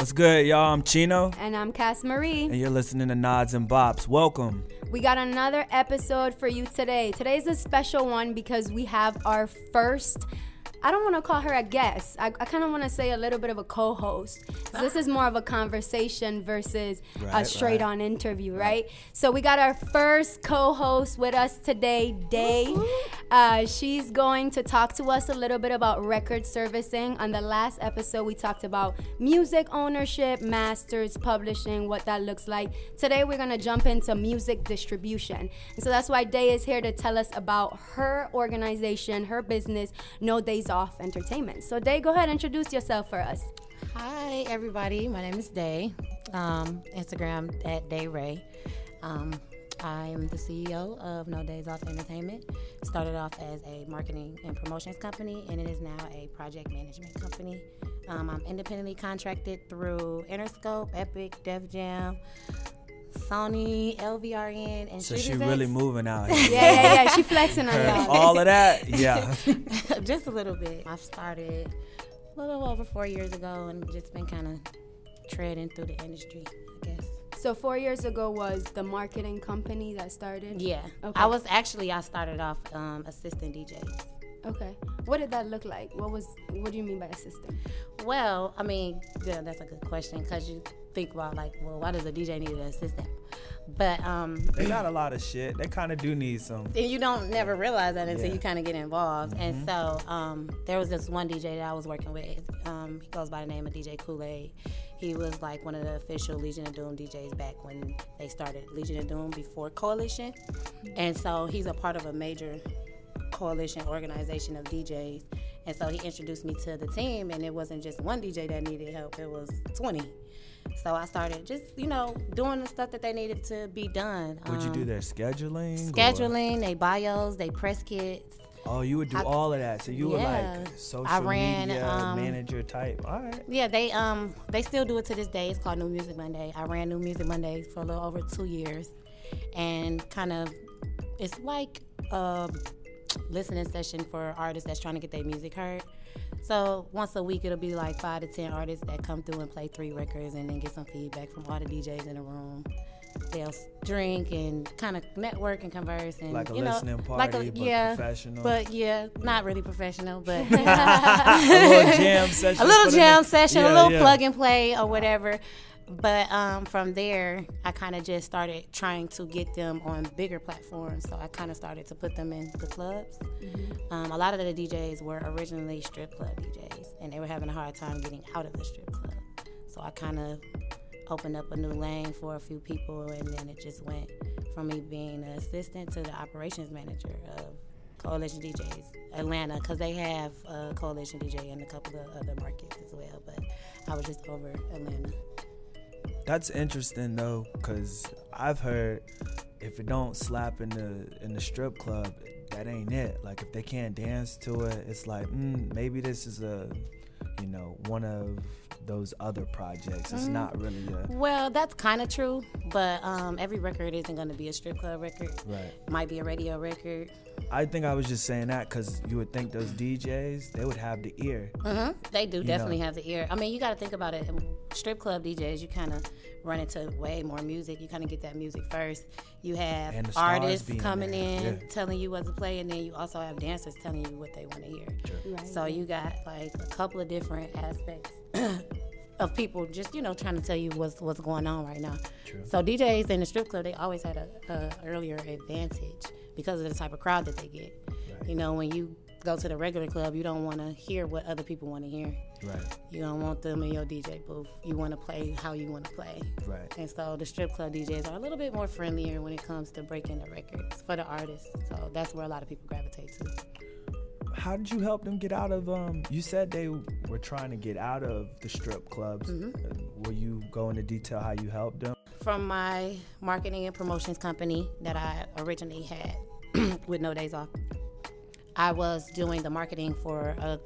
What's good, y'all? I'm Chino. And I'm Cass Marie. And you're listening to Nods and Bops. Welcome. We got another episode for you today. Today's a special one because we have our first I don't want to call her a guest. I, I kind of want to say a little bit of a co-host. This is more of a conversation versus right, a straight-on right. interview, right? So we got our first co-host with us today, Day. Uh, she's going to talk to us a little bit about record servicing. On the last episode, we talked about music ownership, masters, publishing, what that looks like. Today, we're going to jump into music distribution. And so that's why Day is here to tell us about her organization, her business, No Days off entertainment. So, Day, go ahead and introduce yourself for us. Hi, everybody. My name is Day. Um, Instagram at Day Ray. Um, I am the CEO of No Days Off Entertainment. Started off as a marketing and promotions company, and it is now a project management company. Um, I'm independently contracted through Interscope, Epic, Def Jam, Sony, LVRN, and so she really moving out here. yeah, yeah, yeah. She flexing on y'all. All of that, yeah. just a little bit. I've started a little over four years ago, and just been kind of treading through the industry, I guess. So four years ago was the marketing company that started. Yeah, okay. I was actually I started off um, assistant DJs. Okay. What did that look like? What was what do you mean by assistant? Well, I mean, yeah, that's a good question because you think about like, well, why does a DJ need an assistant? But um, they got a lot of shit. They kind of do need some. And you don't never realize that until yeah. you kind of get involved. Mm-hmm. And so um, there was this one DJ that I was working with. Um, he goes by the name of DJ Kool Aid. He was like one of the official Legion of Doom DJs back when they started Legion of Doom before Coalition. And so he's a part of a major coalition organization of DJs. And so he introduced me to the team, and it wasn't just one DJ that needed help, it was 20. So I started just, you know, doing the stuff that they needed to be done. Would um, you do um, their scheduling? Scheduling, they bios, they press kits. Oh, you would do I, all of that. So you yeah. were like social I ran, media um, manager type. All right. Yeah, they um they still do it to this day. It's called New Music Monday. I ran New Music Monday for a little over two years, and kind of it's like a listening session for artists that's trying to get their music heard. So once a week, it'll be like five to ten artists that come through and play three records, and then get some feedback from all the DJs in the room. They'll drink and kind of network and converse and like a you listening know, party, like a, but yeah, professional. But yeah, not really professional, but a little jam session. A little jam session, yeah, a little yeah. plug and play or whatever. But um, from there, I kind of just started trying to get them on bigger platforms. So I kind of started to put them in the clubs. Mm-hmm. Um, a lot of the DJs were originally strip club DJs, and they were having a hard time getting out of the strip club. So I kind of opened up a new lane for a few people, and then it just went from me being an assistant to the operations manager of Coalition DJs Atlanta, because they have a Coalition DJ in a couple of other markets as well. But I was just over Atlanta. That's interesting though, cause I've heard if it don't slap in the in the strip club, that ain't it. Like if they can't dance to it, it's like mm, maybe this is a, you know, one of those other projects. It's mm. not really a. Well, that's kind of true, but um, every record isn't going to be a strip club record. Right. Might be a radio record. I think I was just saying that because you would think those DJs they would have the ear. Mm-hmm. They do definitely know. have the ear. I mean, you got to think about it. Strip club DJs, you kind of run into way more music. You kind of get that music first. You have artists coming there. in yeah. telling you what to play, and then you also have dancers telling you what they want to hear. Sure. Right. So you got like a couple of different aspects. of people just you know trying to tell you what's what's going on right now. True. So DJs in the strip club they always had a, a earlier advantage because of the type of crowd that they get. Right. You know, when you go to the regular club, you don't want to hear what other people want to hear. Right. You don't want them in your DJ booth. You want to play how you want to play. Right. And so the strip club DJs are a little bit more friendlier when it comes to breaking the records for the artists. So that's where a lot of people gravitate to. How did you help them get out of? Um, you said they were trying to get out of the strip clubs. Mm-hmm. Will you go into detail how you helped them? From my marketing and promotions company that I originally had with No Days Off. I was doing the marketing for a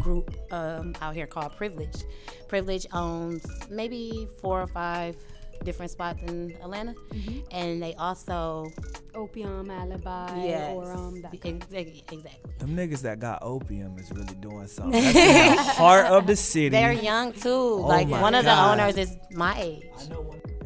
group um, out here called Privilege. Privilege owns maybe four or five different spots in Atlanta, mm-hmm. and they also Opium Alibi yes. or um that exactly. Them niggas that got opium is really doing something. That's the heart of the city. They're young too. Oh like one God. of the owners is my age.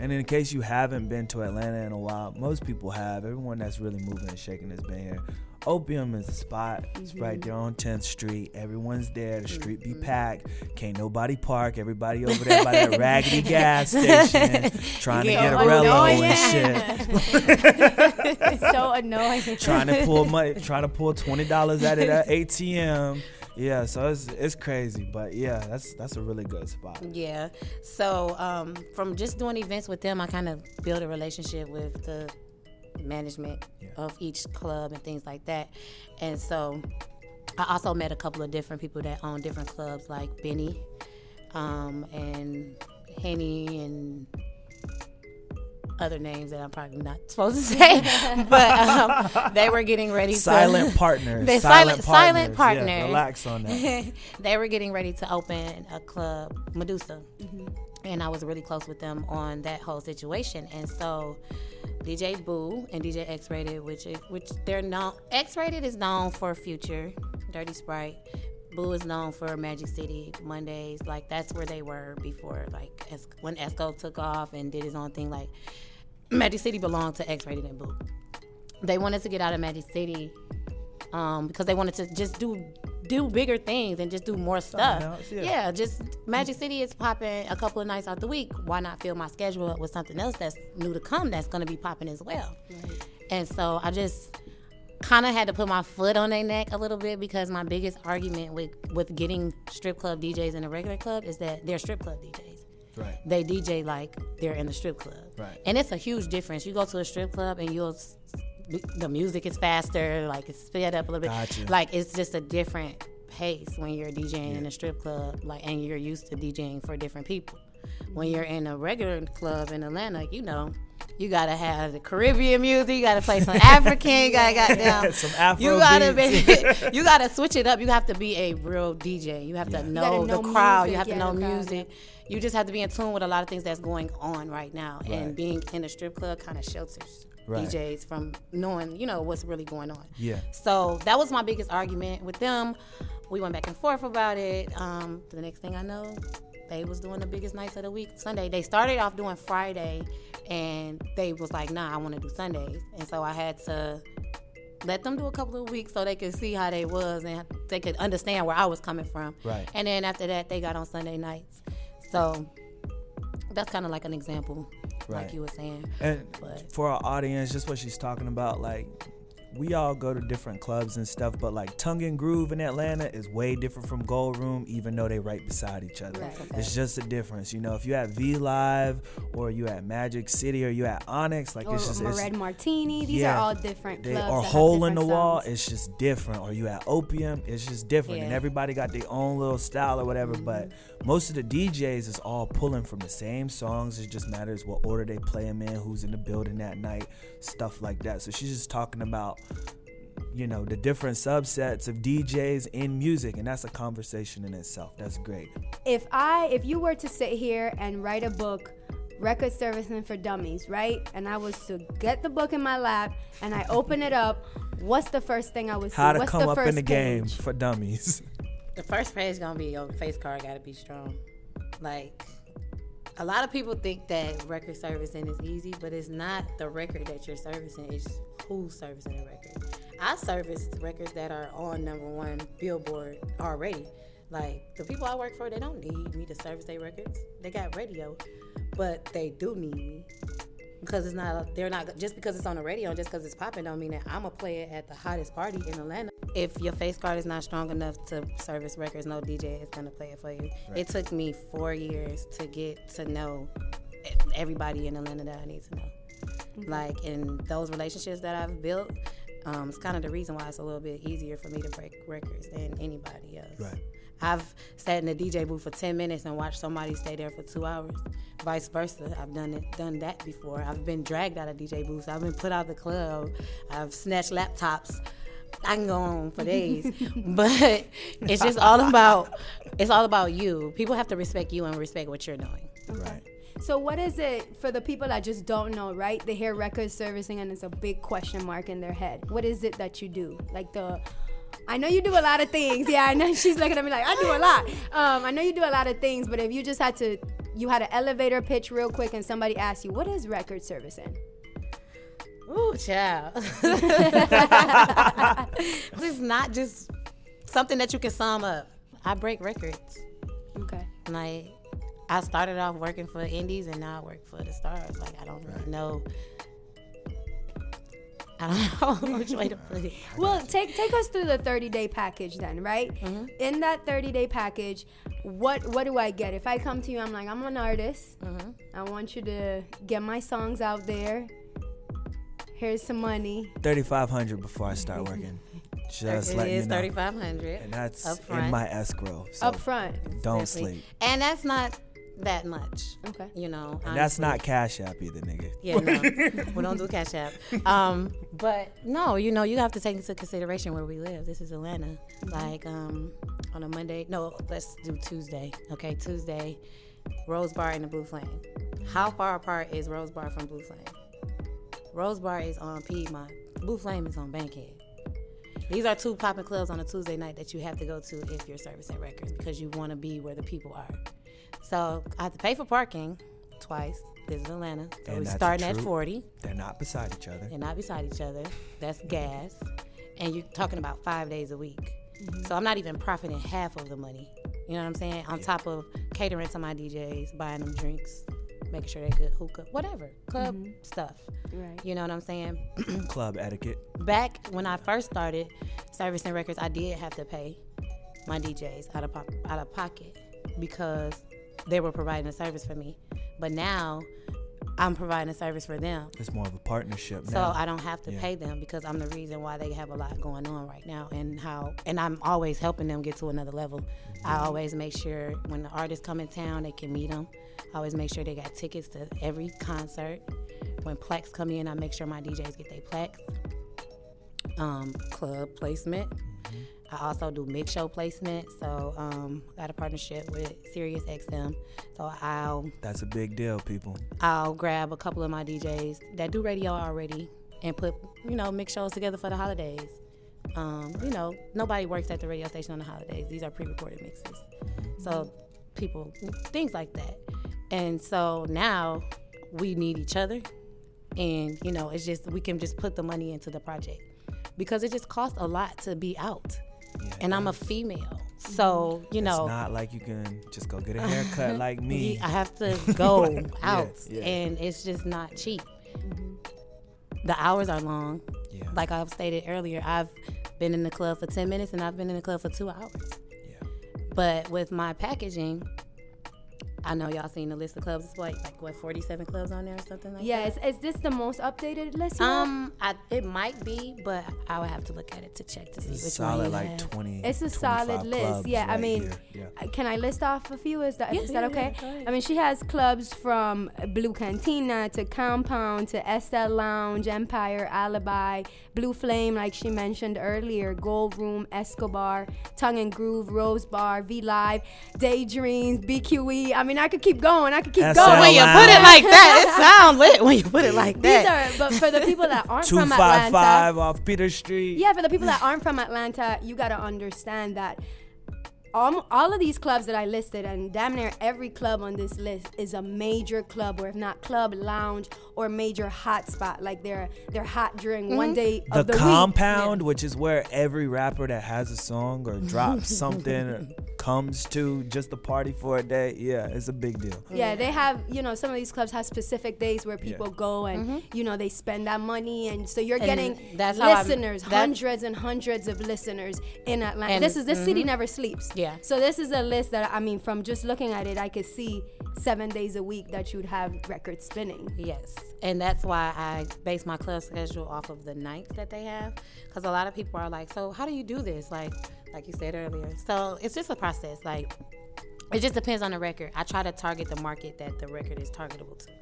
And in case you haven't been to Atlanta in a while, most people have. Everyone that's really moving and shaking has been here. Opium is the spot. It's mm-hmm. right there on 10th Street. Everyone's there. The street be mm-hmm. packed. Can't nobody park. Everybody over there by that raggedy gas station trying to get a relo and shit. It's so annoying. trying to pull money, trying to pull twenty dollars out of that ATM. Yeah, so it's it's crazy, but yeah, that's that's a really good spot. Yeah. So um, from just doing events with them, I kind of built a relationship with the management yeah. of each club and things like that. And so I also met a couple of different people that own different clubs, like Benny um, and Henny and other names that I'm probably not supposed to say, but um, they were getting ready. Silent to, partners. They silent, silent partners. Yeah, relax on that. they were getting ready to open a club, Medusa, mm-hmm. and I was really close with them on that whole situation. And so DJ Boo and DJ X Rated, which which they're known. X Rated is known for Future, Dirty Sprite. Boo is known for Magic City Mondays. Like that's where they were before. Like as, when Esco took off and did his own thing. Like Magic City belonged to X Rated and Boo. They wanted to get out of Magic City um, because they wanted to just do do bigger things and just do more stuff. Else, yeah. yeah. just Magic City is popping a couple of nights out the week. Why not fill my schedule up with something else that's new to come that's going to be popping as well? Right. And so I just kind of had to put my foot on their neck a little bit because my biggest argument with with getting strip club DJs in a regular club is that they're strip club DJs. Right. They DJ like they're in the strip club. Right. And it's a huge difference. You go to a strip club and you'll the music is faster, like it's sped up a little bit. Gotcha. Like it's just a different pace when you're DJing yeah. in a strip club, like and you're used to DJing for different people. When you're in a regular club in Atlanta, you know, you gotta have the Caribbean music. You gotta play some African. You gotta got down some Afro. You gotta be, you gotta switch it up. You have to be a real DJ. You have yeah. to know, you know the crowd. Music, you have to know music. You just have to be in tune with a lot of things that's going on right now. Right. And being in a strip club kind of shelters right. DJs from knowing, you know, what's really going on. Yeah. So that was my biggest argument with them. We went back and forth about it. Um, the next thing I know, they was doing the biggest nights of the week, Sunday. They started off doing Friday, and they was like, "Nah, I want to do Sundays," and so I had to let them do a couple of weeks so they could see how they was and they could understand where I was coming from. Right. And then after that, they got on Sunday nights. So that's kind of like an example right. like you were saying. And but. for our audience, just what she's talking about, like we all go to different clubs and stuff, but like Tongue and Groove in Atlanta is way different from Gold Room, even though they right beside each other. Right. It's just a difference, you know. If you at V Live or you at Magic City or you at Onyx, like or it's just it's, Red Martini. These yeah, are all different they, Or Hole in the Wall, it's just different. Or you at Opium, it's just different, yeah. and everybody got their own little style or whatever. Mm-hmm. But most of the DJs is all pulling from the same songs. It just matters what order they play them in, who's in the building that night, stuff like that. So she's just talking about you know the different subsets of DJs in music and that's a conversation in itself. That's great. If I if you were to sit here and write a book record servicing for dummies right? And I was to get the book in my lap and I open it up what's the first thing I would see? How to what's come up in the page? game for dummies? The first page is gonna be your face card gotta be strong. Like a lot of people think that record servicing is easy, but it's not the record that you're servicing, it's who's servicing the record. I service records that are on number one Billboard already. Like the people I work for, they don't need me to service their records. They got radio, but they do need me because it's not. They're not just because it's on the radio, just because it's popping, don't mean that I'm gonna play it at the hottest party in Atlanta. If your face card is not strong enough to service records, no DJ is gonna play it for you. Right. It took me four years to get to know everybody in Atlanta that I need to know. Mm-hmm. Like in those relationships that I've built, um, it's kind of the reason why it's a little bit easier for me to break records than anybody else. Right. I've sat in the DJ booth for ten minutes and watched somebody stay there for two hours. Vice versa, I've done it, done that before. I've been dragged out of DJ booths. I've been put out of the club. I've snatched laptops. I can go on for days, but it's just all about it's all about you. People have to respect you and respect what you're doing. Right. So what is it for the people that just don't know, right? They hear record servicing and it's a big question mark in their head. What is it that you do? Like the I know you do a lot of things. Yeah, I know she's looking at me like I do a lot. Um, I know you do a lot of things, but if you just had to, you had an elevator pitch real quick, and somebody asked you, "What is record servicing?" Ooh, child. it's not just something that you can sum up. I break records. Okay. Like I started off working for indies and now I work for the stars. Like I don't really know. I don't know which way to put it. Well, take take us through the 30 day package then, right? Mm-hmm. In that 30 day package, what what do I get? If I come to you, I'm like, I'm an artist. Mm-hmm. I want you to get my songs out there. Here's some money. 3500 before I start working. Just it is you know. 3500 And that's in my escrow. So up front. Don't Definitely. sleep. And that's not that much. Okay. You know, and that's not Cash App either, nigga. Yeah, no, we don't do Cash App. Um, but no, you know, you have to take into consideration where we live. This is Atlanta. Like um, on a Monday, no, let's do Tuesday. Okay, Tuesday, Rose Bar and the Blue Flame. How far apart is Rose Bar from Blue Flame? Rose Bar is on Piedmont. Blue Flame is on Bankhead. These are two popping clubs on a Tuesday night that you have to go to if you're servicing records because you want to be where the people are. So I have to pay for parking twice. This is Atlanta. So and we're starting at 40. They're not beside each other. They're not beside each other. That's gas. And you're talking about five days a week. Mm-hmm. So I'm not even profiting half of the money. You know what I'm saying? On yeah. top of catering to my DJs, buying them drinks, making sure they good hookah, whatever, club mm-hmm. stuff. Right. You know what I'm saying? club etiquette. Back when I first started servicing records, I did have to pay my DJs out of po- out of pocket because they were providing a service for me. But now I'm providing a service for them. It's more of a partnership. So I don't have to yeah. pay them because I'm the reason why they have a lot going on right now and how and I'm always helping them get to another level. Mm-hmm. I always make sure when the artists come in town they can meet them. I always make sure they got tickets to every concert. When plaques come in, I make sure my DJs get their plaques. Um, club placement. I also do mix show placement. So um, got a partnership with Sirius XM. So I'll That's a big deal, people. I'll grab a couple of my DJs that do radio already and put, you know, mix shows together for the holidays. Um, you know, nobody works at the radio station on the holidays. These are pre-recorded mixes. So people things like that. And so now we need each other and you know, it's just we can just put the money into the project because it just costs a lot to be out. Yeah, and I'm a female. So, you know. It's not like you can just go get a haircut like me. I have to go out, yeah, yeah. and it's just not cheap. Mm-hmm. The hours are long. Yeah. Like I've stated earlier, I've been in the club for 10 minutes and I've been in the club for two hours. Yeah. But with my packaging, I know y'all seen the list of clubs. It's like like what forty seven clubs on there or something like yeah, that. Yeah, is, is this the most updated list? Um, I, it might be, but I would have to look at it to check to see it's which solid one. like have. twenty. It's a solid list. Yeah, right I mean, yeah. can I list off a few? Is that yes, is that okay? Yeah, I mean, she has clubs from Blue Cantina to Compound to Estelle Lounge, Empire, Alibi, Blue Flame, like she mentioned earlier, Gold Room, Escobar, Tongue and Groove, Rose Bar, V Live, Daydreams, BQE. I mean, I could keep going. I could keep SL going. When you put it like that, it sounds lit when you put it like that. These are, but for the people that aren't from Atlanta, 255 off Peter Street. Yeah, for the people that aren't from Atlanta, you got to understand that all, all of these clubs that I listed, and damn near every club on this list is a major club, or if not club, lounge, or major hotspot. Like they're they're hot during mm-hmm. one day the of the compound, week. which is where every rapper that has a song or drops something comes to just to party for a day. Yeah, it's a big deal. Yeah, they have you know some of these clubs have specific days where people yeah. go and mm-hmm. you know they spend that money, and so you're and getting that's listeners, hundreds and hundreds of listeners in Atlanta. this is this mm-hmm. city never sleeps. Yeah. Yeah. So this is a list that I mean, from just looking at it, I could see seven days a week that you'd have records spinning. Yes, and that's why I base my club schedule off of the nights that they have, because a lot of people are like, "So how do you do this?" Like, like you said earlier. So it's just a process. Like, it just depends on the record. I try to target the market that the record is targetable to.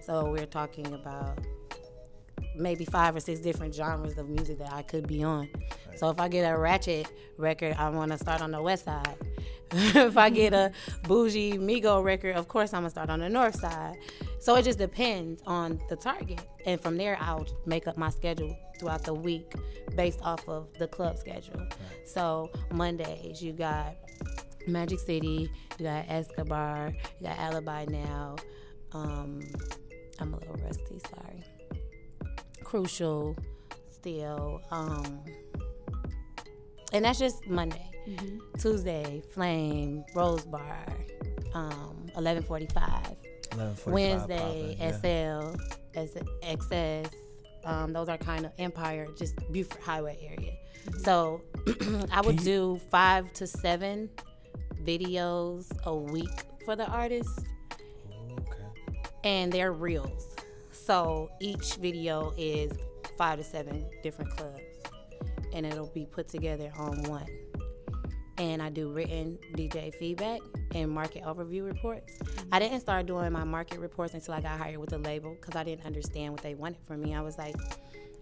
So we're talking about maybe five or six different genres of music that I could be on. Right. So if I get a ratchet record, I want to start on the west side. if I get a bougie Migo record, of course I'm gonna start on the north side. So it just depends on the target, and from there I'll make up my schedule throughout the week based off of the club schedule. Right. So Mondays you got Magic City, you got Escobar, you got Alibi now. Um, I'm a little rusty, sorry. Crucial, still. Um, and that's just Monday. Mm-hmm. Tuesday, Flame, Rose Bar, um, 1145. 1145 Wednesday, SL, XS. Um, those are kind of Empire, just Buford Highway area. Mm-hmm. So I would do five to seven videos a week for the artist. Okay. And they're reels. So each video is five to seven different clubs. And it'll be put together on one and I do written DJ feedback and market overview reports. I mm-hmm. didn't start doing my market reports until I got hired with the label because I didn't understand what they wanted from me. I was like,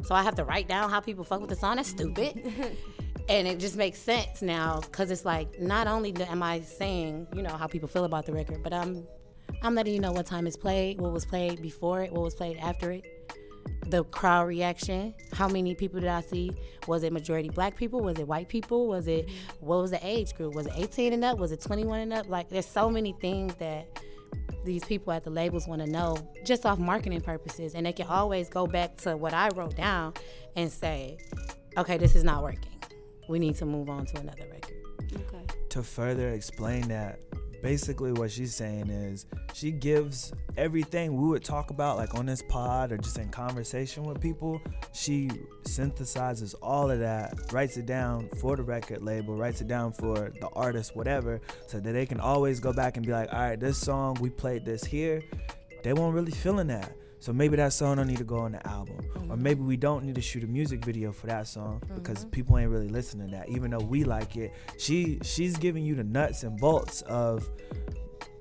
so I have to write down how people fuck with the song? That's stupid. and it just makes sense now because it's like not only am I saying you know how people feel about the record, but I'm I'm letting you know what time it's played, what was played before it, what was played after it the crowd reaction. How many people did I see? Was it majority black people? Was it white people? Was it what was the age group? Was it 18 and up? Was it 21 and up? Like there's so many things that these people at the labels want to know just off marketing purposes and they can always go back to what I wrote down and say, "Okay, this is not working. We need to move on to another record." Okay. To further explain that, basically what she's saying is she gives everything we would talk about like on this pod or just in conversation with people. She synthesizes all of that writes it down for the record label writes it down for the artist whatever so that they can always go back and be like all right this song we played this here. They weren't really feeling that so maybe that song don't need to go on the album, mm-hmm. or maybe we don't need to shoot a music video for that song mm-hmm. because people ain't really listening to that, even though we like it. She she's giving you the nuts and bolts of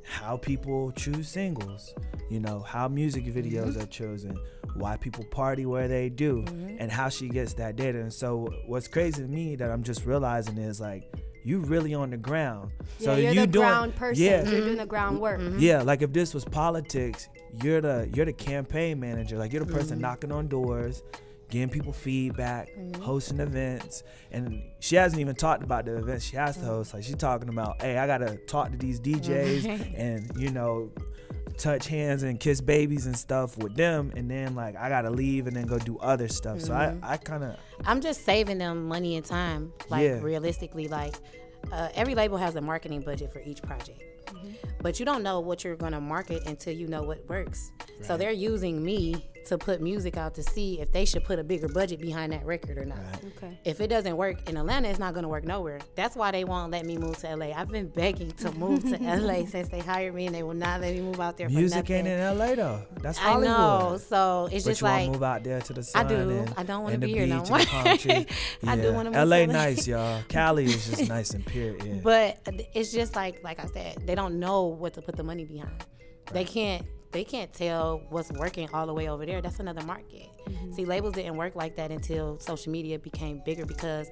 how people choose singles, you know, how music videos mm-hmm. are chosen, why people party where they do, mm-hmm. and how she gets that data. And so what's crazy to me that I'm just realizing is like you really on the ground. Yeah, so you're you the doing, ground person. Yeah. You're doing the groundwork. Mm-hmm. Yeah, like if this was politics, you're the you're the campaign manager. Like you're the person mm-hmm. knocking on doors, getting people feedback, mm-hmm. hosting events. And she hasn't even talked about the events she has to host. Like she's talking about, hey, I gotta talk to these DJs and you know, touch hands and kiss babies and stuff with them and then like I gotta leave and then go do other stuff. Mm-hmm. So I, mm-hmm. I kinda I'm just saving them money and time. Like yeah. realistically, like uh, every label has a marketing budget for each project. Mm-hmm. But you don't know what you're going to market until you know what works. Right. So they're using me to put music out to see if they should put a bigger budget behind that record or not. Right. Okay. If it doesn't work in Atlanta, it's not going to work nowhere. That's why they won't let me move to LA. I've been begging to move to LA since they hired me, and they will not let me move out there. Music ain't in LA though. That's Hollywood. I know. So it's but just like move out there to the sun. I do. I don't want to be here no more. yeah. I do want to move. LA nice, y'all. Cali is just nice and pure. Yeah. But it's just like like I said, they don't know what to put the money behind. Right. They can't they can't tell what's working all the way over there. That's another market. Mm-hmm. See, labels didn't work like that until social media became bigger because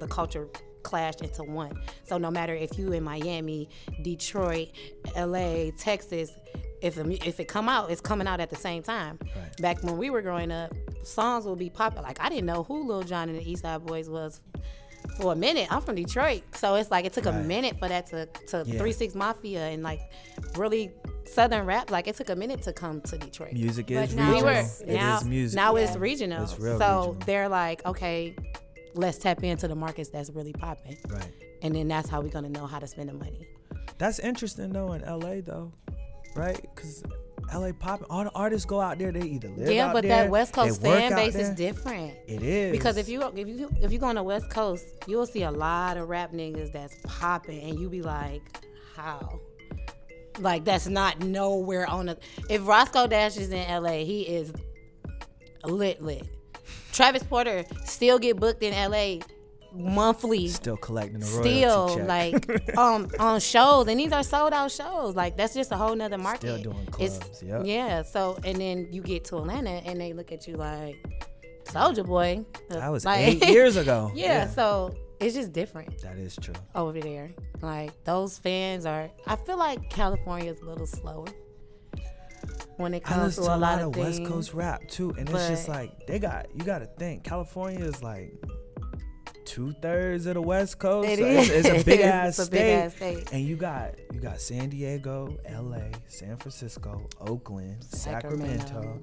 the culture clashed into one. So no matter if you in Miami, Detroit, LA, Texas, if if it come out, it's coming out at the same time. Right. Back when we were growing up, songs would be popular. Like I didn't know who Lil Jon and the East Side Boyz was for a minute. I'm from Detroit, so it's like it took right. a minute for that to to yeah. Three Six Mafia and like really Southern rap. Like it took a minute to come to Detroit. Music is regional. We were, now, music. Now yeah. it's regional. It's so regional. they're like, okay, let's tap into the markets that's really popping. Right. And then that's how we're gonna know how to spend the money. That's interesting though in LA though, right? Because LA popping. All the artists go out there. They either live yeah, but there, that West Coast fan base is different. It is because if you if you if you go on the West Coast, you'll see a lot of rap niggas that's popping, and you be like, how? Like that's not nowhere on the. If Roscoe Dash is in LA, he is lit lit. Travis Porter still get booked in LA monthly. Still collecting the Still check. like um on shows, and these are sold out shows. Like that's just a whole nother market. Still doing clubs. It's, yep. Yeah. So and then you get to Atlanta, and they look at you like Soulja Boy. That was like, eight years ago. Yeah, yeah, So it's just different. That is true. Over there, like those fans are. I feel like California is a little slower when it comes to a, lot, of, things, West Coast rap too, and it's just like they got. You got to think California is like two thirds of the West Coast. It so is. It's, it's a big ass It's a state. big ass state. And you got you got San Diego, L.A., San Francisco, Oakland, Sacramento, Sacramento.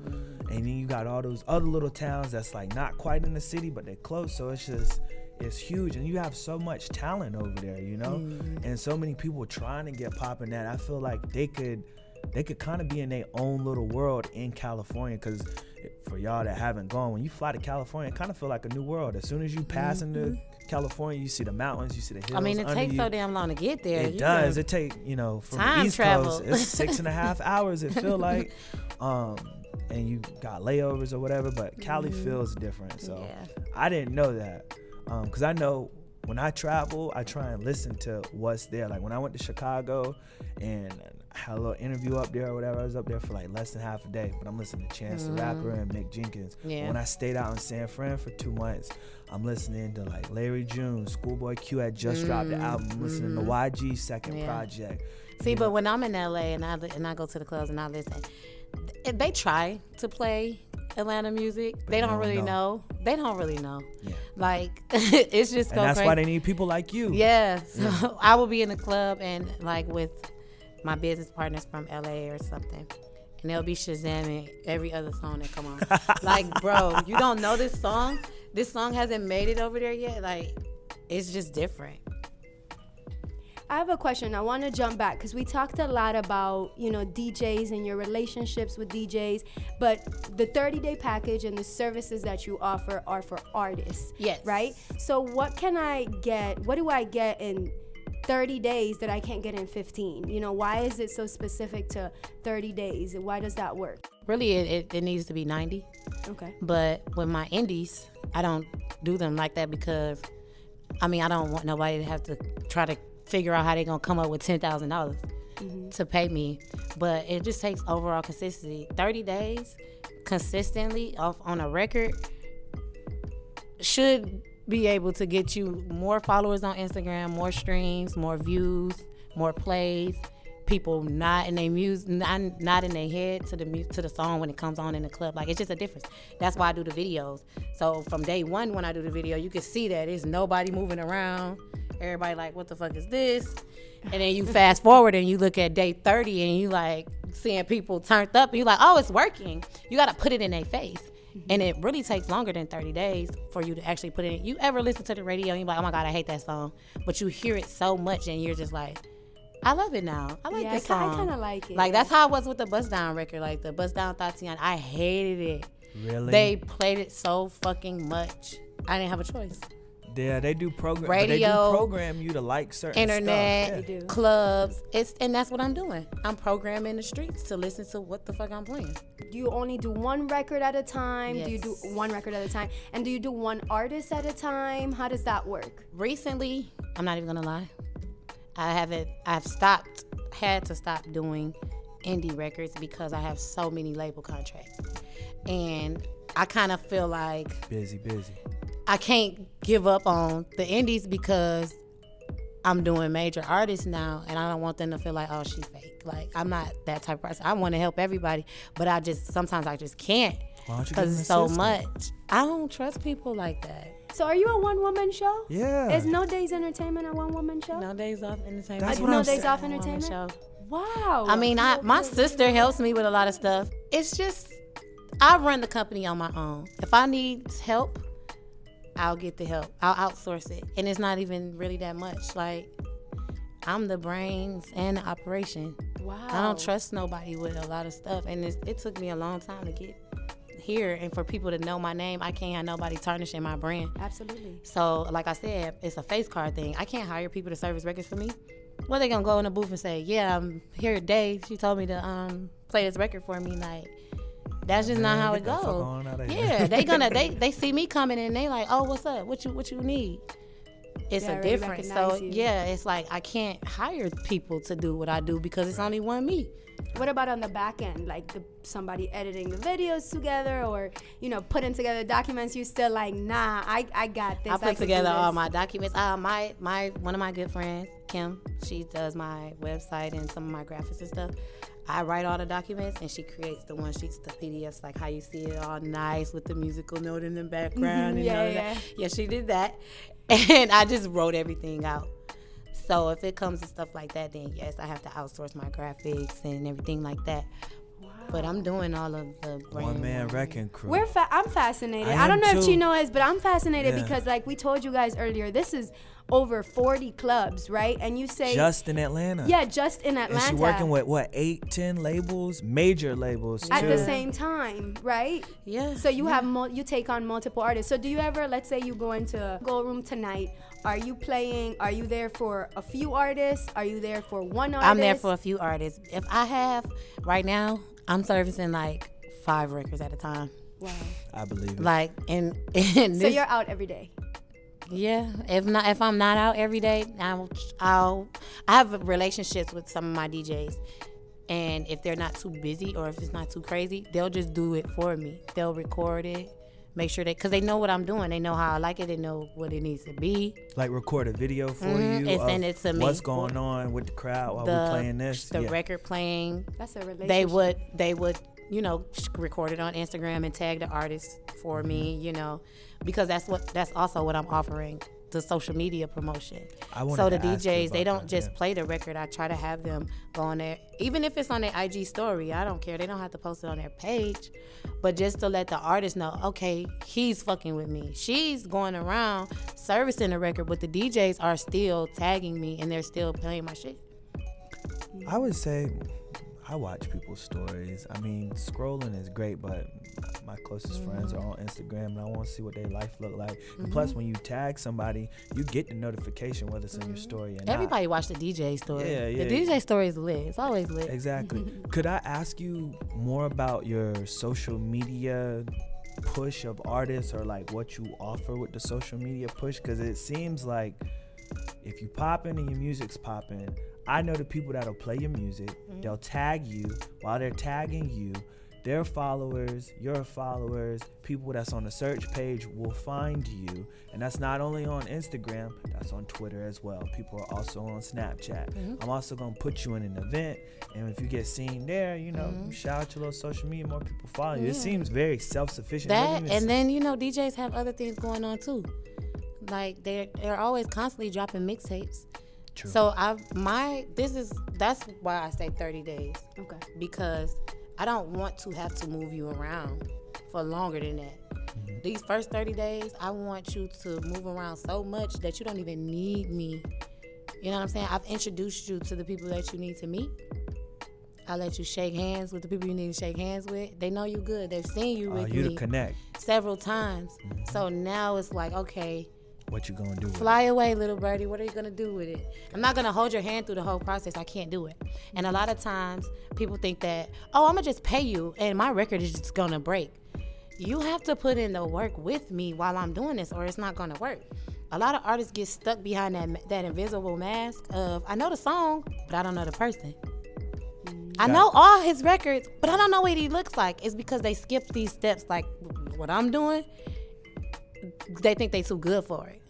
and then you got all those other little towns that's like not quite in the city, but they're close. So it's just it's huge, and you have so much talent over there, you know, Mm-hmm. and so many people trying to get popping. That I feel like they could they could kind of be in their own little world in California because for y'all that haven't gone when you fly to california it kind of feel like a new world as soon as you pass into california you see the mountains you see the hills Mm-hmm. I mean, it takes you. so damn long to get there. It You does. It take you know from the East travel. Coast. It's six and a half hours. It feel like, um, and you got layovers or whatever. But Cali feels different. So Mm-hmm. Yeah. I didn't know that, um, cause I know when I travel, I try and listen to what's there. Like when I went to Chicago, and had a little interview up there or whatever. I was up there for like less than half a day, but I'm listening to Chance the mm-hmm. Rapper and Mick Jenkins. Yeah. When I stayed out in San Fran for two months, I'm listening to like Larry June, Schoolboy Q had just dropped the album. I'm listening to mm-hmm. YG's second Yeah. project. See, you but know? when I'm in LA and I and I go to the clubs and I listen, they try to play Atlanta music. they don't don't really know. know. They don't really know. Yeah. Like it's just and that's crazy. why they need people like you. Yeah. So I will be in the club and like with my business partners from LA or something. And they'll be shazamming every other song that come on. like, bro, you don't know this song? This song hasn't made it over there yet? Like, it's just different. I have a question. I want to jump back because we talked a lot about you know DJs and your relationships with DJs, but the 30 day package and the services that you offer are for artists. Yes. Right. So what can I get? What do I get in 30 days that I can't get in 15? You know, why is it so specific to 30 days? Why does that work? Really, it, it, it needs to be 90. Okay. But with my indies, I don't do them like that because, I mean, I don't want nobody to have to try to figure out how they're gonna come up with ten dollars mm-hmm. to pay me. But it just takes overall consistency. Thirty days consistently off on a record should be able to get you more followers on Instagram, more streams, more views, more plays. People not in their music, not, not in their head to the mu- to the song when it comes on in the club. Like it's just a difference. That's why I do the videos. So from day one, when I do the video, you can see that it's nobody moving around. Everybody like, what the fuck is this? And then you fast forward and you look at day 30 and you like seeing people turned up and you like, oh, it's working. You got to put it in their face. And it really takes longer than 30 days for you to actually put it in. You ever listen to the radio and you're like, oh my God, I hate that song. But you hear it so much and you're just like, I love it now. I like Yeah, this I I kinda like it, Like that's how I was with the Bust Down record. Like the Bust Down Thotiana. I hated it. Really? They played it so fucking much. I didn't have a choice. Yeah, they do program. Radio, they do program you to like certain internet, stuff. They clubs. It's and that's what I'm doing. I'm programming the streets to listen to what the fuck I'm playing. Do you only do one record at a time? Do you do one record at a time? And do you do one artist at a time? How does that work? Recently, I'm not even gonna lie. I haven't. I've stopped. Had to stop doing indie records because I have so many label contracts, and I kind of feel like Busy, busy. I can't give up on the indies because I'm doing major artists now, and I don't want them to feel like, oh, she's fake. Like I'm not that type of person. I want to help everybody, but I just sometimes I just can't Why don't you get because it's so assistant? much. I don't trust people like that. So are you a one woman show? Yeah. Is No Days Entertainment a one woman show? No days off entertainment. That's what no I'm Days saying. Off Entertainment? show. Wow. I mean, I my sister helps me with a lot of stuff. It's just I run the company on my own. If I need help, I'll get the help. I'll outsource it, and it's not even really that much. Like I'm the brains and the operation. Wow. I don't trust nobody with a lot of stuff, and it's, it took me a long time to get here and for people to know my name. I can't have nobody tarnishing my brand. Absolutely. So, like I said, it's a face card thing. I can't hire people to service records for me. What they gonna go in the booth and say, "Yeah, I'm here today. She told me to um play this record for me." Like, that's just not how it the fuck on goes. outta. Yeah, they gonna they they see me coming and they like, "Oh, what's up? What you what you need?" it's a difference. So you. yeah, it's like I can't hire people to do what I do because it's only one me. What about on the back end, like the, somebody editing the videos together, or you know putting together documents? You're still like, nah, I, I got this. I put I together all my documents. Uh, my my one of my good friends, Kim, she does my website and some of my graphics and stuff. I write all the documents and she creates the one sheets, the PDFs, like how you see it all nice with the musical note in the background. and yeah, yeah. That. yeah, she did that, and I just wrote everything out. So if it comes to stuff like that, then yes, I have to outsource my graphics and everything like that. But I'm doing all of the one man wrecking crew. We're fa- I'm fascinated. I, I don't know too. if Chino is, but I'm fascinated yeah. because like we told you guys earlier, this is over 40 clubs, right? And you say just in Atlanta. Yeah, just in Atlanta. And she's working with what eight, ten labels, major labels at the same time, right? Yeah. So you yeah. have mul- you take on multiple artists. So do you ever, let's say you go into Gold Room tonight, are you playing? Are you there for a few artists? Are you there for one artist? I'm there for a few artists. If I have right now, I'm servicing like five records at a time. Wow. I believe it. Like and, and so you're out every day. Yeah, if not, if I'm not out every day, I'll, I'll I have relationships with some of my DJs, and if they're not too busy or if it's not too crazy, they'll just do it for me. They'll record it, make sure they, cause they know what I'm doing. They know how I like it. They know what it needs to be. Like record a video for mm-hmm. you. And send it to me. What's going on with the crowd while the, we're playing this? The yeah. record playing. That's a relationship. They would, they would, you know, record it on Instagram and tag the artist for me. You know, because that's what that's also what I'm offering the social media promotion. so the DJs, they don't that, just yeah. play the record. I try to have them go on there, even if it's on their IG story. I don't care. They don't have to post it on their page, but just to let the artist know, okay, he's fucking with me. She's going around servicing the record, but the DJs are still tagging me and they're still playing my shit. I would say I watch people's stories. I mean, scrolling is great, but my closest mm-hmm. friends are on Instagram and I want to see what their life look like. Mm-hmm. And plus, mm-hmm. when you tag somebody, you get the notification whether it's mm-hmm. in your mm-hmm. story or Everybody not. watch the DJ story. Yeah, yeah. The DJ story is lit. It's always lit. Exactly. Could I ask you more about your social media push of artists or like what you offer with the social media push? Because it seems like if you popping and your music's popping, I know the people that'll play your music, mm-hmm. they'll tag you. While they're tagging you, their followers, your followers, people that's on the search page will find you. And that's not only on Instagram, that's on Twitter as well. People are also on Snapchat. Mm-hmm. I'm also gonna put you in an event, and if you get seen there, you know, mm-hmm. you shout out your little social media, more people follow you. Yeah. It seems very self sufficient. That and then you know, DJs have other things going on too. Like they're they're always constantly dropping mixtapes. True. So I my this is that's why I say 30 days. Okay. Because I don't want to have to move you around for longer than that. Mm-hmm. These first 30 days, I want you to move around so much that you don't even need me. You know what I'm saying? I've introduced you to the people that you need to meet. I let you shake hands with the people you need to shake hands with. They know you good. They've seen you with uh, you me to connect several times. Mm-hmm. So now it's like, okay, what you gonna do? Fly away, little birdie. What are you gonna do with it? I'm not gonna hold your hand through the whole process. I can't do it. And a lot of times, people think that, oh, I'm gonna just pay you, and my record is just gonna break. You have to put in the work with me while I'm doing this, or it's not gonna work. A lot of artists get stuck behind that that invisible mask of I know the song, but I don't know the person. I know all his records, but I don't know what he looks like. It's because they skip these steps, like what I'm doing they think they too good for it.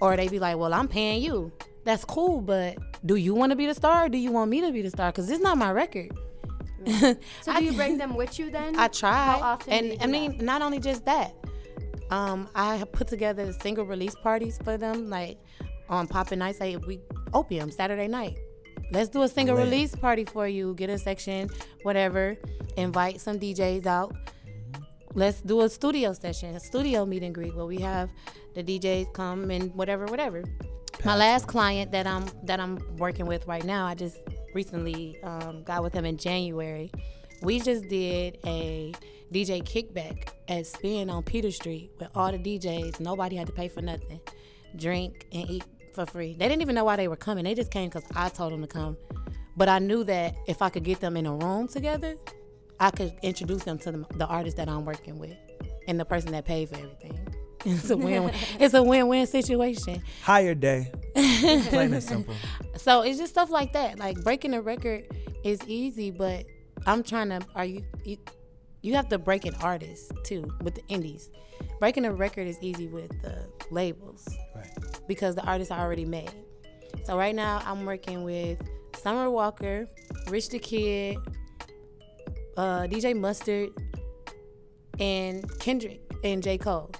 Or they be like, well, I'm paying you. That's cool, but do you want to be the star or do you want me to be the star? Because this is not my record. so do you bring them with you then? I try. How often? And I mean, that? not only just that. Um, I put together single release parties for them, like on popping nights. Like we opium Saturday night. Let's do a single release party for you. Get a section, whatever. Invite some DJs out let's do a studio session, a studio meet and greet where we have the DJs come and whatever, whatever. My last client that I'm that I'm working with right now, I just recently um, got with him in January. We just did a DJ kickback at Spin on Peter Street with all the DJs. Nobody had to pay for nothing, drink and eat for free. They didn't even know why they were coming. They just came because I told them to come. But I knew that if I could get them in a room together, I could introduce them to the, the artist that I'm working with and the person that paid for everything. It's a win. it's a win-win situation. Hire day, plain and simple. So it's just stuff like that. Like breaking a record is easy, but I'm trying to. Are you? you you have to break an artist too with the indies. Breaking a record is easy with the labels Right. because the artists are already made. So right now I'm working with Summer Walker, Rich the Kid, uh, DJ Mustard, and Kendrick and J Cole.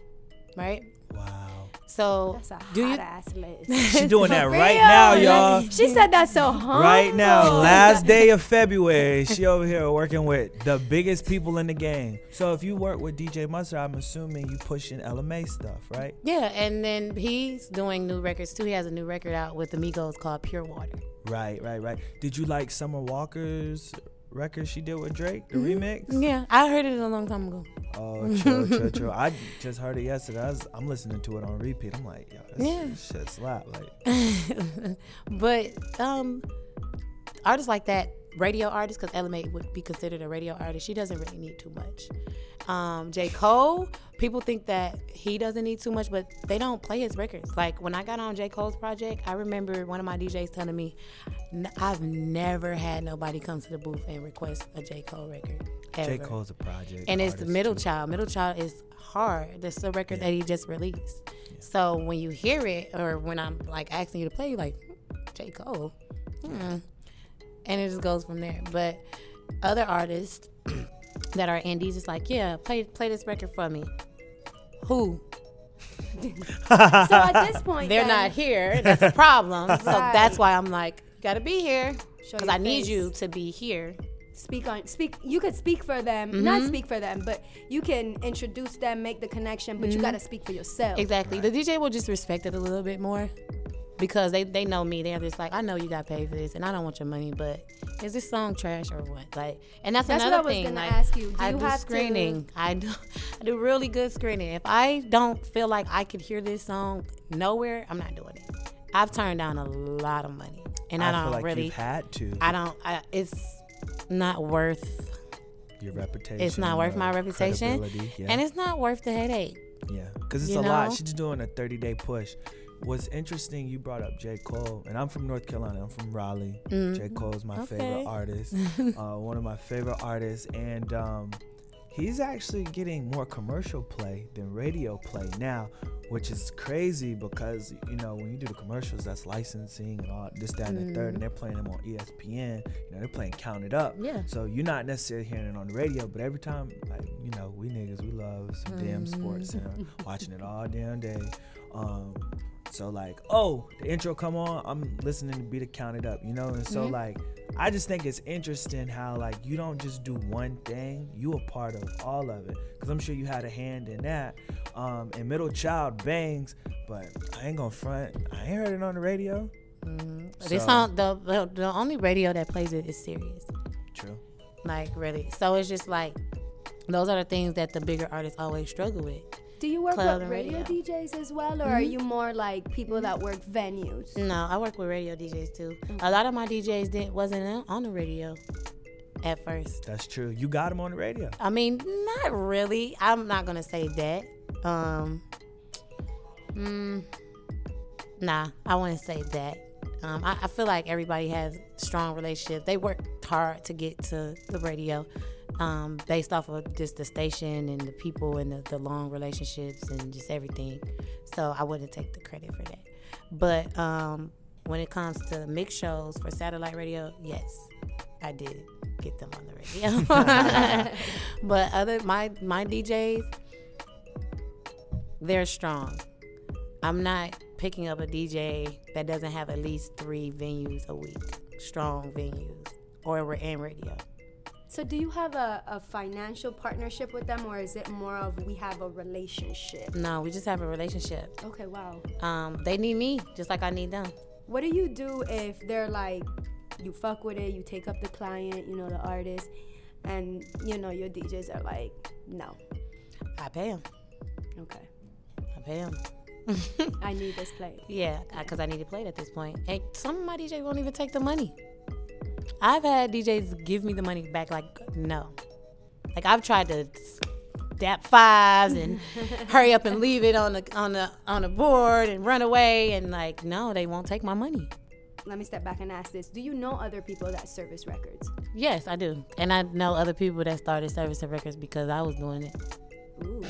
Right. Wow. So That's a do you? hot ass list. She doing that right real? now, y'all. She said that so humble. Right now, last day of February, she over here working with the biggest people in the game. So if you work with DJ Mustard, I'm assuming you pushing LMA stuff, right? Yeah, and then he's doing new records too. He has a new record out with the Migos called Pure Water. Right, right, right. Did you like Summer Walker's record she did with Drake, the remix? Yeah, I heard it a long time ago. Oh, true, true, true. I just heard it yesterday. I was, I'm listening to it on repeat. I'm like, yo, this Yeah. shit slap. Like, but um, artists like that, radio artist, because Ella Mai would be considered a radio artist. She doesn't really need too much. Um, J Cole, people think that he doesn't need too much, but they don't play his records. Like when I got on J Cole's project, I remember one of my DJs telling me, "I've never had nobody come to the booth and request a J Cole record." Ever. J. Cole's a project. and it's the middle too. child. Middle child is hard. That's the record Yeah. that he just released. So when you hear it, or when I'm like asking you to play, you like J Cole, hmm. And it just goes from there. But other artists that are indies, it's like, yeah, play play this record for me. Who? So at this point, They're then, not here. That's a problem. So Right. that's why I'm like, you gotta be here because I need you to be here. speak on speak you could speak for them Mm-hmm. not speak for them but you can introduce them make the connection but Mm-hmm. you got to speak for yourself Exactly. The DJ will just respect it a little bit more because they, they know me. They're just like, I know you got paid for this, and I don't want your money, but is this song trash or what? Like, and that's, That's what another I was thing. gonna like, ask you. Do I you do have to- screening. I do. I do really good screening. If I don't feel like I could hear this song nowhere, I'm not doing it. I've turned down a lot of money, and I, I don't feel like really. you've had to. I don't. I, it's not worth. your reputation. It's not worth my your reputation, credibility, Yeah. and it's not worth the headache. Yeah, because it's You a lot. She's doing a 30 day push. What's interesting, you brought up J. Cole, and I'm from North Carolina. I'm from Raleigh. J. Cole's my Okay. favorite artist, uh, one of my favorite artists, and um, he's actually getting more commercial play than radio play now, which is crazy because you know when you do the commercials, that's licensing and all this, that, and the third, and they're playing them on ESPN. You know, they're playing Count It Up. Yeah. So you're not necessarily hearing it on the radio, but every time, like you know, we niggas, we love some damn sports and watching it all damn day. Um, so like, oh, the intro come on, I'm listening to beat it counted up, you know. And so like, I just think it's interesting how like you don't just do one thing, you a part of all of it. Cause I'm sure you had a hand in that. Um, and middle child bangs, but I ain't gonna front. I ain't heard it on the radio. This So- song, the, the the only radio that plays it is Sirius. True. Like really. So it's just like those are the things that the bigger artists always struggle with. Do you work with radio, radio. djs as well or are you more like people that work venues No, I work with radio DJs too. A lot of my DJs didn't wasn't on- on the radio at first. That's true. You got them on the radio. I mean, not really. I'm not gonna say that. Um, mm, nah, I wouldn't say that. Um, I, I feel like everybody has strong relationships. They worked hard to get to the radio, um, based off of just the station and the people and the, the long relationships and just everything. So I wouldn't take the credit for that. But um, when it comes to mix shows for satellite radio, yes, I did get them on the radio. but other my my DJs, they're strong. I'm not picking up a DJ that doesn't have at least three venues a week, strong venues, or we're in radio. So do you have a, a financial partnership with them or is it more of we have a relationship No, we just have a relationship. okay wow Um, they need me just like I need them. what do you do if they're like you fuck with it you take up the client you know the artist and you know your djs are like no I pay them. okay I pay them. i need this played Yeah, because I need play it at this point. And some of my DJs won't even take the money. I've had DJs give me the money back, like, no. Like, I've tried to dap fives and hurry up and leave it on the on the on the board and run away and like no, they won't take my money. Let me step back and ask this: Do you know other people that service records? Yes, I do, and I know other people that started servicing records because I was doing it. Ooh.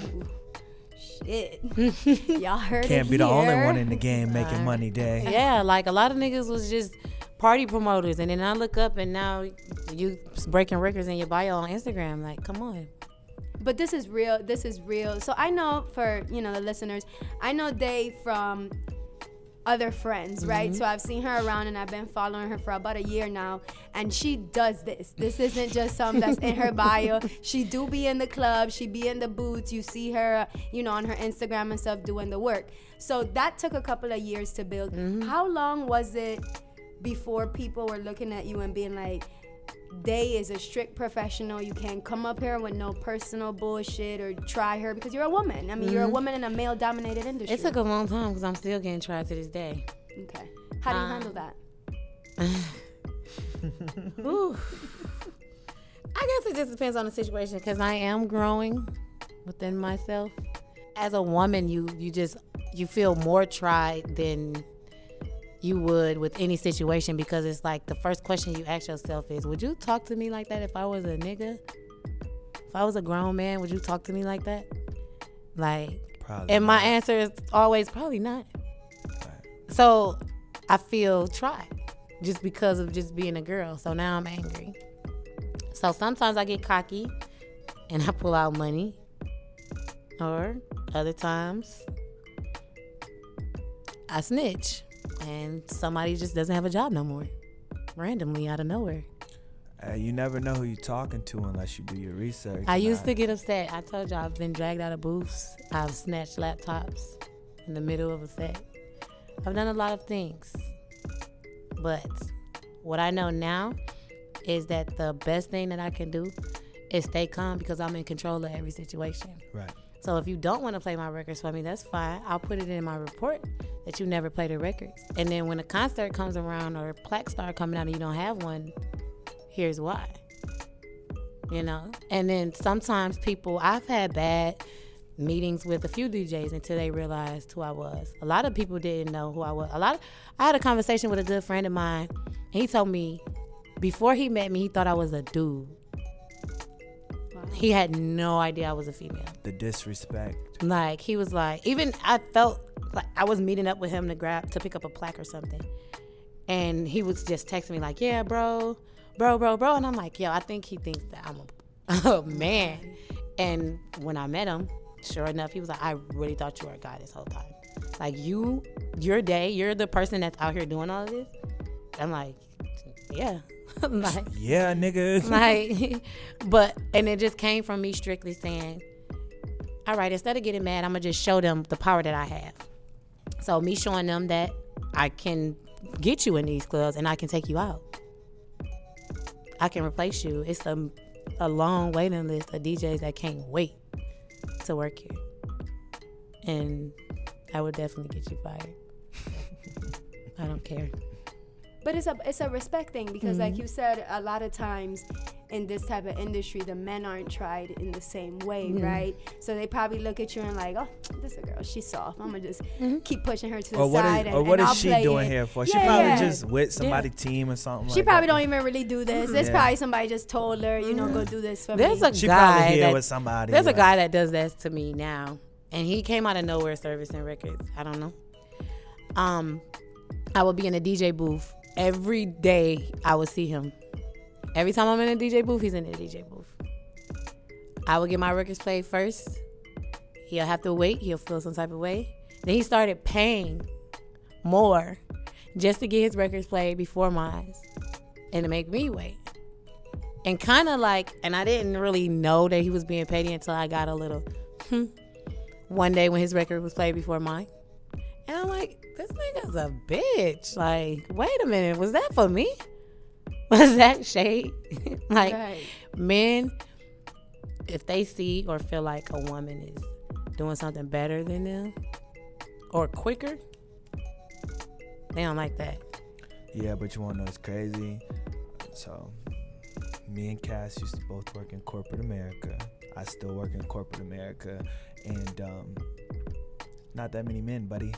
Shit. Y'all heard Can't it be the only one in the game making money day. Yeah, like a lot of niggas was just party promoters, and then I look up and now you breaking records in your bio on Instagram. Like, come on. But this is real. This is real. So I know for you know the listeners, I know they from other friends, right? Mm-hmm. So I've seen her around and I've been following her for about a year now, and she does this. This isn't just something that's in her bio. She do be in the club. She be in the boots. You see her, you know, on her Instagram and stuff doing the work. So that took a couple of years to build. Mm-hmm. How long was it before people were looking at you and being like? Day is a strict professional. You can't come up here with no personal bullshit or try her because you're a woman. I mean, you're a woman in a male dominated industry. It took a long time because I'm still getting tried to this day. okay. How do you Um, handle that? I guess it just depends on the situation because I am growing within myself. As a woman, you you just you feel more tried than you would with any situation because it's like the first question you ask yourself is, would you talk to me like that if I was a nigga? If I was a grown man, would you talk to me like that? Like, Probably. and my answer is always probably not. So I feel tried just because of just being a girl. So now I'm angry. So sometimes I get cocky and I pull out money. Or other times I snitch and somebody just doesn't have a job no more. Randomly out of nowhere. Uh, you never know who you're talking to unless you do your research. I used to get upset. I told you I've been dragged out of booths. I've snatched laptops in the middle of a set. I've done a lot of things. But what I know now is that the best thing that I can do is stay calm because I'm in control of every situation. Right. So if you don't want to play my records for me, that's fine. I'll put it in my report that you never played the records. And then when a concert comes around or a plaque start coming out and you don't have one, here's why. You know? And then sometimes people I've had bad meetings with a few DJs until they realized who I was. A lot of people didn't know who I was. A lot of, I had a conversation with a good friend of mine he told me before he met me he thought I was a dude. He had no idea I was a female. The disrespect. Like he was like, even I felt like I was meeting up with him to grab to pick up a plaque or something, and he was just texting me like, "Yeah, bro, bro, bro, bro," and I'm like, "Yo, I think he thinks that I'm a, a man." And when I met him, sure enough, he was like, "I really thought you were a guy this whole time. Like you, your day, you're the person that's out here doing all of this." I'm like, "Yeah." Like, Yeah, nigga. like but and it just came from me strictly saying all right instead of getting mad i'm gonna just show them the power that i have. So me showing them that i can get you in these clubs and i can take you out. I can replace you. It's a, a long waiting list of djs that can't wait to work here. And i would definitely get you fired. I don't care But it's a it's a respect thing because, like Mm-hmm. you said, a lot of times in this type of industry, the men aren't tried in the same way, Mm-hmm. right? So they probably look at you and like, oh, this a girl, she's soft. I'm gonna just Mm-hmm. keep pushing her to the Or what side. is, and, or what and is I'll she play doing it. here for? She probably yeah. just with somebody team or something. She like probably that. don't even really do this. There's Yeah. probably somebody just told her, you know, go do this for There's me. a She guy probably here that, with somebody. There's a guy that does that to me now, and he came out of nowhere servicing records. I don't know. Um, I would be in a DJ booth every day. I would see him. Every time I'm in a DJ booth, he's in the DJ booth. I would get my records played first. He'll have to wait. He'll feel some type of way. Then he started paying more just to get his records played before mine, and to make me wait and kind of like, and I didn't really know that he was being petty until I got a little hmm, one day when his record was played before mine. And I'm like, this nigga's a bitch. Like, wait a minute, was that for me? Was that shade? like, Right. men, if they see or feel like a woman is doing something better than them or quicker, they don't like that. Yeah, but you want to know it's crazy? So me and Cass used to both work in corporate America. I still work in corporate America, and um, not that many men, buddy.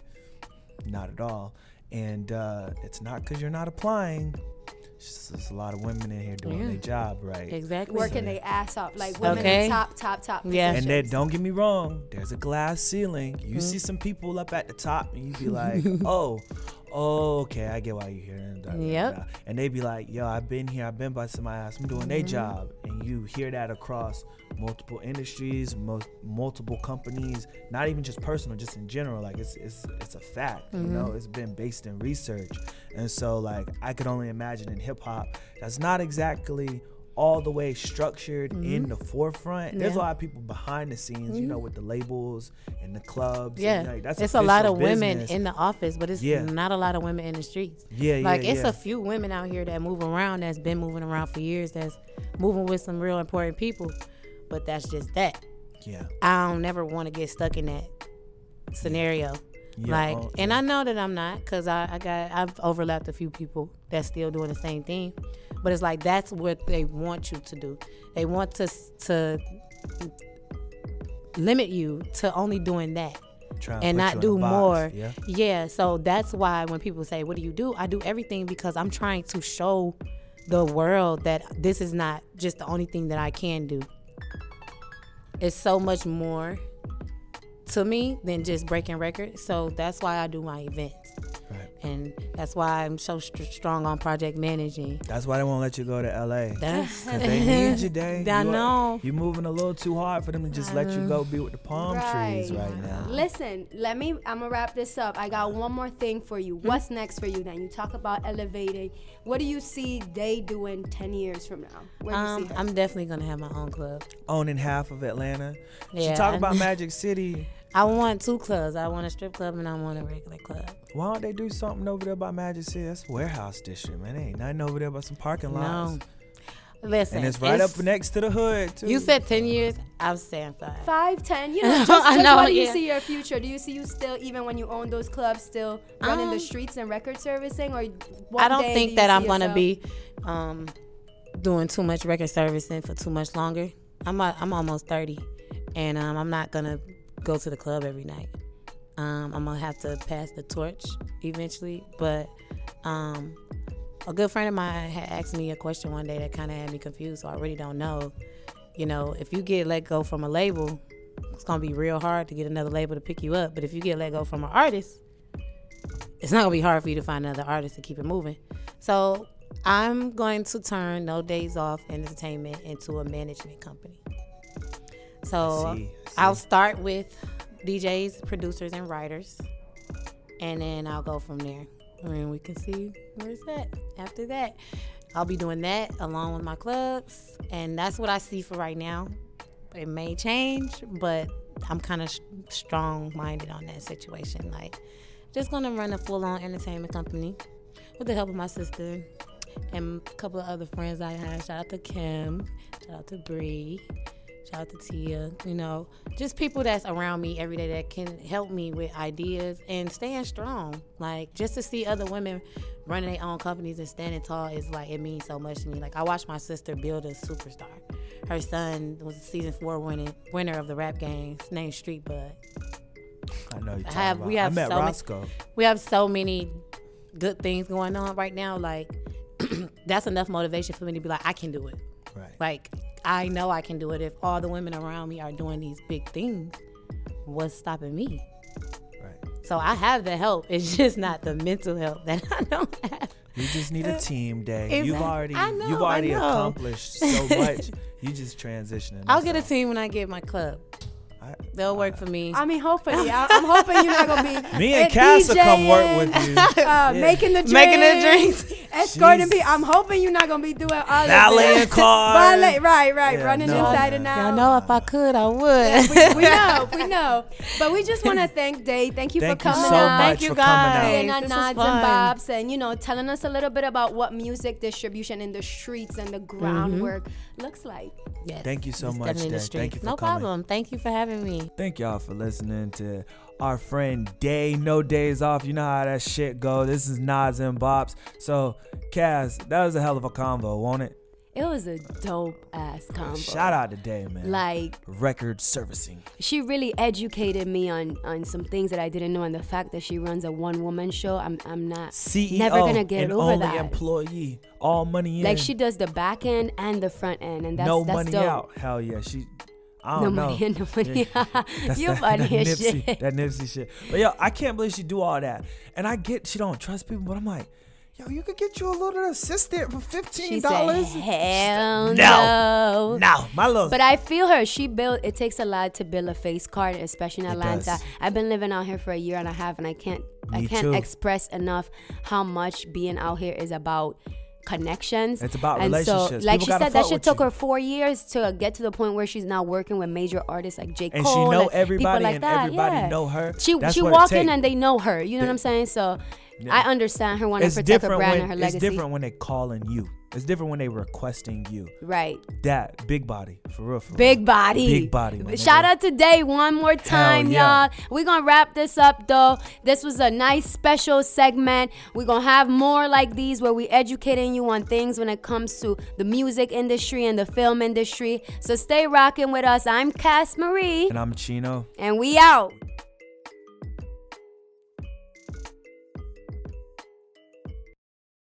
Not at all. And uh, it's not because you're not applying. It's just there's a lot of women in here doing Yeah. their job right. Exactly. Working their ass off, like women Okay. in top, top, top. Yeah. And then don't get me wrong, there's a glass ceiling. You see some people up at the top, and you be like, oh, oh, okay, I get why you're here. And, da, da, da, Yep. da. and they'd be like, yo, I've been here, I've been busting my ass, I'm doing their mm-hmm. job. And you hear that across multiple industries, mo- multiple companies, not even just personal, just in general. Like it's it's it's a fact, you know. Mm-hmm. It's been based in research, and so like I could only imagine in hip hop, that's not exactly all the way structured mm-hmm. in the forefront. There's a lot of people behind the scenes, you know, mm-hmm. with the labels and the clubs. Yeah, and, like, that's it's a lot of women in the office, but it's Yeah. not a lot of women in the streets. Yeah, yeah, like it's yeah. a few women out here that move around that's been moving around for years that's moving with some real important people but that's just that yeah, i don't never want to get stuck in that scenario Yeah, like oh, and i know that i'm not because I, I got i've overlapped a few people that's still doing the same thing but it's like that's what they want you to do they want to to limit you to only doing that and not do more. Yeah, Yeah, so that's why when people say, "What do you do?" I do everything because I'm trying to show the world that this is not just the only thing that I can do. It's so much more to me than just breaking records. So that's why I do my events. Right. And that's why I'm so st- strong on project managing. That's why they won't let you go to LA. That's Cause they need you, Day. I You are- know. You're moving a little too hard for them to just let you go be with the palm trees right now. Listen, let me. I'm gonna wrap this up. I got one more thing for you. Hmm? What's next for you? Then you talk about elevating. What do you see they doing ten years from now? Where do you um, see? I'm definitely gonna have my own club. Owning half of Atlanta. she Yeah, talk about Magic City. I want two clubs. I want a strip club and I want a regular club. Why don't they do something over there by Magic City? That's warehouse district, man. Ain't nothing over there but some parking lots. No. Listen, And it's right up next to the hood too. You said ten years. I'm saying five. Five, ten. You know, just, I just know, what do you see your future? Do you see you still, even when you own those clubs, still running the Um, streets and record servicing, or one I don't day do think you that I'm gonna be um, doing too much record servicing for too much longer. I'm a, I'm almost thirty, and um, I'm not gonna go to the club every night. Um, I'm gonna have to pass the torch eventually, but um, a good friend of mine had asked me a question one day that kind of had me confused. So I really don't know. You know, if you get let go from a label, it's gonna be real hard to get another label to pick you up. But if you get let go from an artist, it's not gonna be hard for you to find another artist to keep it moving. So I'm going to turn No Days Off Entertainment into a management company. So See, I'll start with DJs, producers, and writers, and then I'll go from there. And we can see where's that after that. I'll be doing that along with my clubs, and that's what I see for right now. It may change, but I'm kind of sh- strong minded on that situation. Like, just gonna run a full on entertainment company with the help of my sister and a couple of other friends I have. Shout out to Kim, shout out to Bree, out to Tia. You know, just people that's around me every day that can help me with ideas and staying strong. Like, just to see other women running their own companies and standing tall is like, it means so much to me. Like, I watched my sister build a superstar. Her son was a season four winning, winner of the rap games named Street Bud. I know you. I have- about. we have I met so many- Roscoe. we have so many good things going on right now. Like that's enough motivation for me to be like, I can do it. Right. Like I know I can do it. If all the women around me are doing these big things, what's stopping me? Right. So I have the help. It's just not the mental help that I don't have. You just need a team day. You've already know, you've already accomplished so much. you just transitioning. I'll get a team when I get my club. I- They'll work for me. I mean, hopefully, I, I'm hoping you're not gonna be Me and Cass will come work with you. uh, Yeah. making the drinks, Making the drinks. escorting Jeez. people. I'm hoping you're not gonna be doing all Valeting of this. cars. Valet, right, right, Yeah, running no, inside man. and Y'all know if I could, I would. we, we know, we know. But we just want to thank Dave. Thank you Thank for you coming so out. much Thank you for coming out. guys. Being on This was nods and fun. bobs and you know telling us a little bit about what music distribution in the streets and the groundwork looks like. Yes, Thank you so it's much, definitely Dad. Thank you for No coming. problem. Thank you for having me. Thank y'all for listening to our friend Day. No days off. You know how that shit go. This is Nods and Bops. So, Cass, that was a hell of a convo, won't it? It was a dope ass combo. Shout out to Day, man. Like record servicing. She really educated me on on some things that I didn't know, and the fact that she runs a one woman show, I'm I'm not CEO never gonna get and over only that. employee, all money in. Like she does the back end and the front end, and that's no that's money dope. out. Hell yeah, she. I No don't know. money in, no money out. That's you that, funny that as Nipsey, shit. That Nipsey shit. But yo, I can't believe she do all that. And I get she don't trust people, but I'm like, yo, you could get you a little assistant for fifteen dollars. "Hell No. no." No, my little. But I feel her. She built. It takes a lot to build a face card, especially in Atlanta. does. I've been living out here for a year and a half, and I can't. I can't too. express enough how much being out here is about connections. It's about and relationships. So, like People she said, that fuck shit took you. her four years to get to the point where she's now working with major artists like J. and she Cole. know and people everybody, like and that. everybody yeah. know her. She That's she what it walk in and they know her. You know what I'm saying? So I understand her wanting it's to protect her brand when and her legacy. it's different when they calling you. It's different when they requesting you. Right. That big body for real. For Big real. body. Big body. Shout out to Day one more time, yeah. y'all. We're gonna wrap this up though. This was a nice special segment. We're gonna have more like these where we educating you on things when it comes to the music industry and the film industry. So stay rocking with us. I'm Cass Marie, And I'm Chino. and we out.